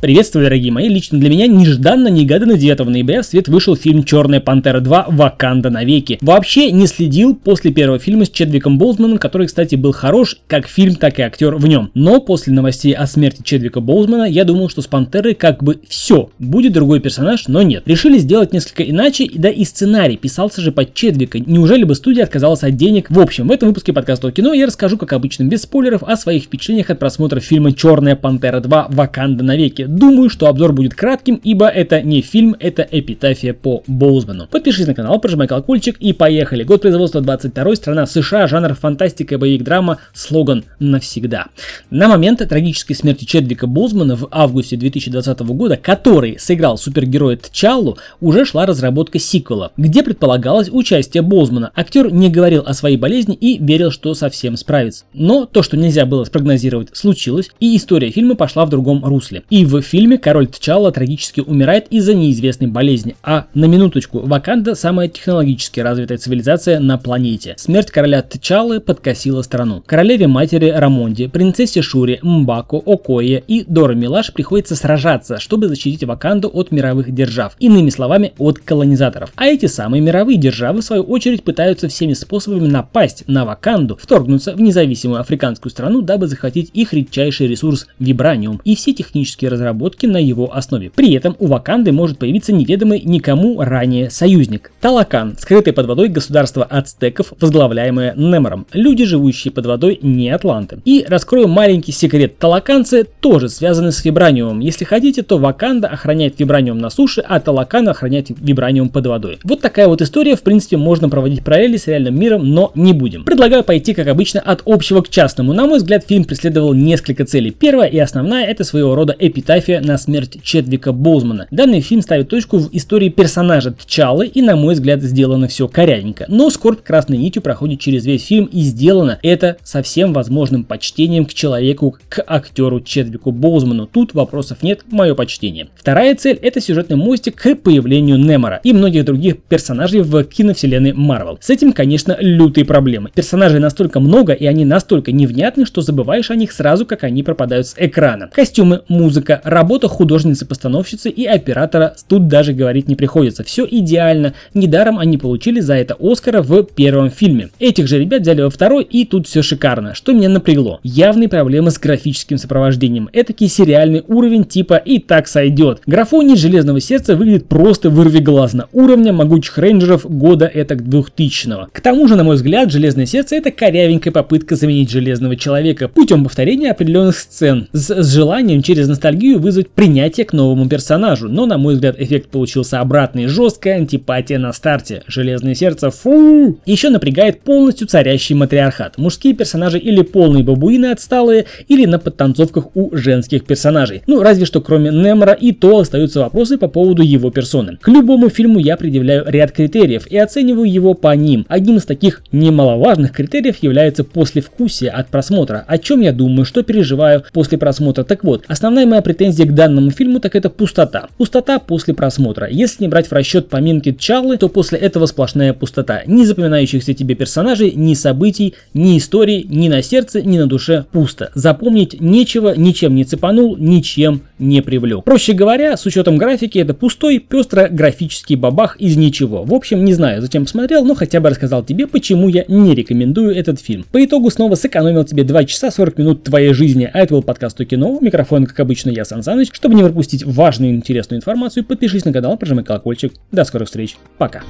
Приветствую, дорогие мои, лично для меня нежданно-негаданно 9 ноября в свет вышел фильм «Черная пантера 2. Ваканда навеки». Вообще не следил после первого фильма с Чедвиком Боузманом, который, кстати, был хорош как фильм, так и актер в нем. Но после новостей о смерти Чедвика Боузмана я думал, что с Пантерой как бы все, будет другой персонаж, но нет. Решили сделать несколько иначе, да и сценарий писался же под Чедвика. Неужели бы студия отказалась от денег? В общем, в этом выпуске подкаста о кино я расскажу, как обычно, без спойлеров, о своих впечатлениях от просмотра фильма «Черная пантера 2. Ваканда навеки». Думаю, что обзор будет кратким, ибо это не фильм, это эпитафия по Боузману. Подпишись на канал, прожимай колокольчик и поехали. Год производства 22 страна США, жанр фантастика, боевик, драма, слоган «Навсегда». На момент трагической смерти Чедвика Боузмана в августе 2020 года, который сыграл супергероя Тчаллу, уже шла разработка сиквела, где предполагалось участие Боузмана. Актер не говорил о своей болезни и верил, что совсем справится. Но то, что нельзя было спрогнозировать, случилось, и история фильма пошла в другом русле. И в фильме король Тчалла трагически умирает из-за неизвестной болезни, а на минуточку Ваканда самая технологически развитая цивилизация на планете. Смерть короля Тчаллы подкосила страну. Королеве матери Рамонде, принцессе Шури, Мбаку, Окое и Дора Милаш приходится сражаться, чтобы защитить Ваканду от мировых держав. Иными словами, от колонизаторов. А эти самые мировые державы, в свою очередь, пытаются всеми способами напасть на Ваканду, вторгнуться в независимую африканскую страну, дабы захватить их редчайший ресурс вибраниум и все технические разработки на его основе. При этом у Ваканды может появиться неведомый никому ранее союзник. Талакан, скрытый под водой государство ацтеков, возглавляемое Немором. Люди, живущие под водой, не атланты. И раскрою маленький секрет. Талаканцы тоже связаны с вибраниумом. Если хотите, то Ваканда охраняет вибраниум на суше, а Талакан охраняет вибраниум под водой. Вот такая вот история. В принципе, можно проводить параллели с реальным миром, но не будем. Предлагаю пойти, как обычно, от общего к частному. На мой взгляд, фильм преследовал несколько целей. Первая и основная это своего рода эпитафия на смерть Чедвика Боузмана. Данный фильм ставит точку в истории персонажа Тчалы и, на мой взгляд, сделано все корявенько. Но скорбь красной нитью проходит через весь фильм и сделано это со всем возможным почтением к человеку, к актеру Чедвику Боузману. Тут вопросов нет, мое почтение. Вторая цель это сюжетный мостик к появлению Немора и многих других персонажей в киновселенной Марвел. С этим, конечно, лютые проблемы. Персонажей настолько много и они настолько невнятны, что забываешь о них сразу, как они пропадают с экрана. Костюмы, музыка, работа художницы-постановщицы и оператора тут даже говорить не приходится. Все идеально. Недаром они получили за это Оскара в первом фильме. Этих же ребят взяли во второй и тут все шикарно. Что меня напрягло? Явные проблемы с графическим сопровождением. Этакий сериальный уровень типа и так сойдет. Графоний Железного Сердца выглядит просто вырвиглазно. Уровня могучих рейнджеров года это 2000-го. К тому же, на мой взгляд, Железное Сердце это корявенькая попытка заменить Железного Человека путем повторения определенных сцен с, с желанием через ностальгию вызвать принятие к новому персонажу. Но, на мой взгляд, эффект получился обратный. Жесткая антипатия на старте. Железное Сердце, фу! Еще напрягает полностью царящий матриархат. Мужские персонажи или полные бабуины отсталые, или на подтанцовках у женских персонажей. Ну, разве что кроме Немора и то остаются вопросы по поводу его персоны. К любому фильму я предъявляю ряд критериев и оцениваю его по ним. Одним из таких немаловажных критериев является послевкусие от просмотра. О чем я думаю, что переживаю после просмотра. Так вот, основная моя претензия к данному фильму так это пустота. Пустота после просмотра. Если не брать в расчет поминки Чалы, то после этого сплошная пустота. Ни запоминающихся тебе персонажей, ни событий, ни истории, ни на сердце, ни на душе пусто. Запомнить нечего, ничем не цепанул, ничем не привлек. Проще говоря, с учетом графики, это пустой, пестро-графический бабах из ничего. В общем, не знаю, зачем посмотрел, но хотя бы рассказал тебе, почему я не рекомендую этот фильм. По итогу снова сэкономил тебе 2 часа 40 минут твоей жизни, а это был подкаст о кино. Микрофон, как обычно, я Сан Саныч. Чтобы не пропустить важную и интересную информацию, подпишись на канал, прожимай колокольчик. До скорых встреч. Пока.